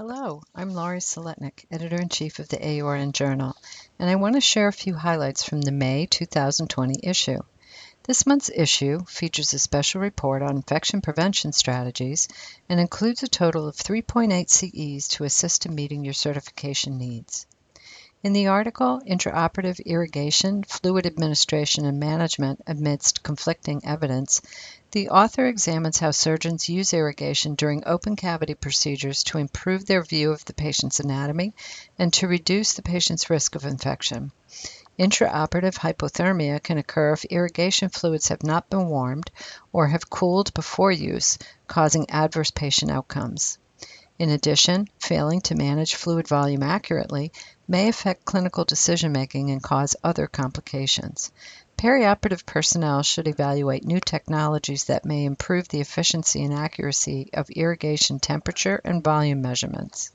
Hello, I'm Laurie Soletnik, Editor-in-Chief of the AORN Journal, and I want to share a few highlights from the May 2020 issue. This month's issue features a special report on infection prevention strategies and includes a total of 3.8 CEs to assist in meeting your certification needs. In the article, Intraoperative Irrigation, Fluid Administration and Management Amidst Conflicting Evidence, the author examines how surgeons use irrigation during open cavity procedures to improve their view of the patient's anatomy and to reduce the patient's risk of infection. Intraoperative hypothermia can occur if irrigation fluids have not been warmed or have cooled before use, causing adverse patient outcomes. In addition, failing to manage fluid volume accurately may affect clinical decision-making and cause other complications. Perioperative personnel should evaluate new technologies that may improve the efficiency and accuracy of irrigation temperature and volume measurements.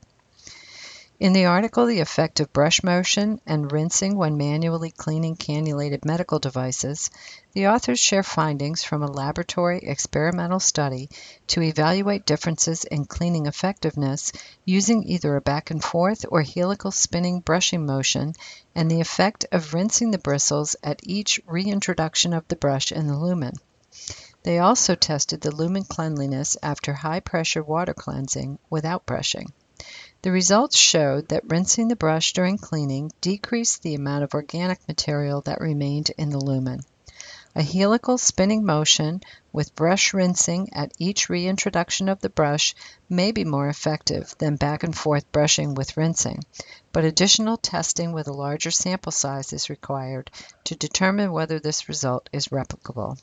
In the article, The Effect of Brush Motion and Rinsing When Manually Cleaning Cannulated Medical Devices, the authors share findings from a laboratory experimental study to evaluate differences in cleaning effectiveness using either a back and forth or helical spinning brushing motion and the effect of rinsing the bristles at each reintroduction of the brush in the lumen. They also tested the lumen cleanliness after high pressure water cleansing without brushing. The results showed that rinsing the brush during cleaning decreased the amount of organic material that remained in the lumen. A helical spinning motion with brush rinsing at each reintroduction of the brush may be more effective than back and forth brushing with rinsing, but additional testing with a larger sample size is required to determine whether this result is replicable.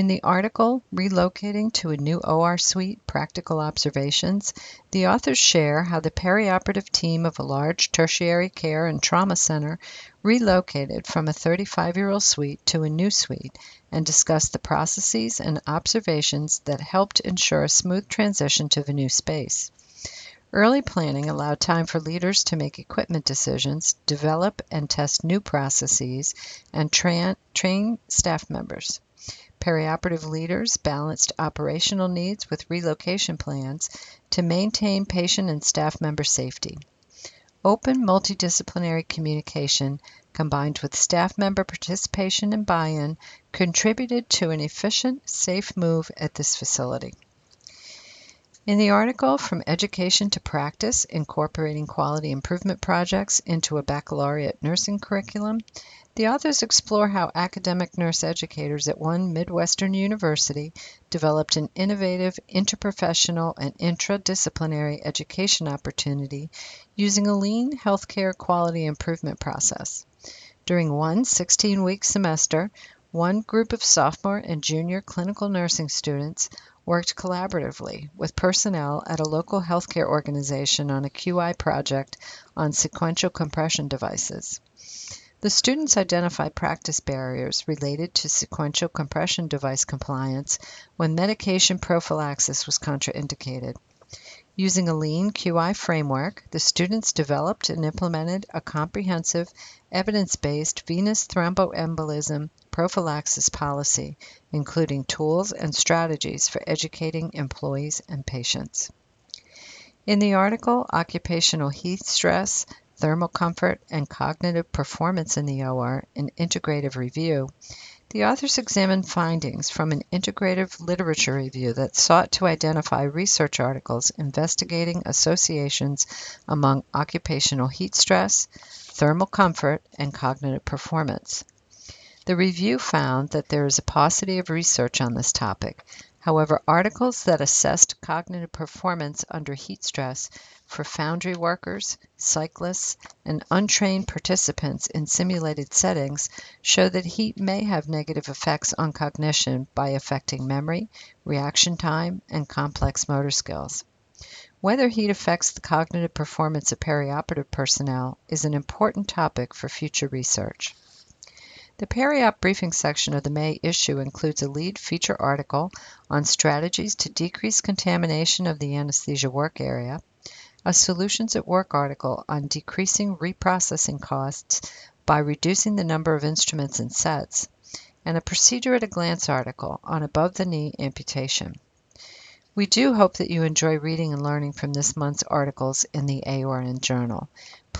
In the article Relocating to a New OR Suite Practical Observations, the authors share how the perioperative team of a large tertiary care and trauma center relocated from a 35 year old suite to a new suite and discuss the processes and observations that helped ensure a smooth transition to the new space. Early planning allowed time for leaders to make equipment decisions, develop and test new processes, and tra train staff members. Perioperative leaders balanced operational needs with relocation plans to maintain patient and staff member safety. Open multidisciplinary communication combined with staff member participation and buy-in contributed to an efficient, safe move at this facility. In the article From Education to Practice Incorporating Quality Improvement Projects into a Baccalaureate Nursing Curriculum, the authors explore how academic nurse educators at one Midwestern university developed an innovative interprofessional and intradisciplinary education opportunity using a lean healthcare quality improvement process. During one 16 week semester, one group of sophomore and junior clinical nursing students worked collaboratively with personnel at a local healthcare organization on a QI project on sequential compression devices. The students identified practice barriers related to sequential compression device compliance when medication prophylaxis was contraindicated. Using a lean QI framework, the students developed and implemented a comprehensive, evidence-based venous thromboembolism prophylaxis policy, including tools and strategies for educating employees and patients. In the article Occupational Heat Stress, thermal comfort, and cognitive performance in the OR, an integrative review, the authors examined findings from an integrative literature review that sought to identify research articles investigating associations among occupational heat stress, thermal comfort, and cognitive performance. The review found that there is a paucity of research on this topic, However, articles that assessed cognitive performance under heat stress for foundry workers, cyclists, and untrained participants in simulated settings show that heat may have negative effects on cognition by affecting memory, reaction time, and complex motor skills. Whether heat affects the cognitive performance of perioperative personnel is an important topic for future research. The Periop briefing section of the May issue includes a lead feature article on strategies to decrease contamination of the anesthesia work area, a Solutions at Work article on decreasing reprocessing costs by reducing the number of instruments and sets, and a Procedure at a Glance article on above the knee amputation. We do hope that you enjoy reading and learning from this month's articles in the AORN Journal.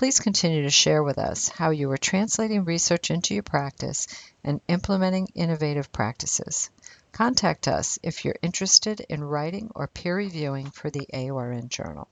Please continue to share with us how you are translating research into your practice and implementing innovative practices. Contact us if you're interested in writing or peer reviewing for the AORN Journal.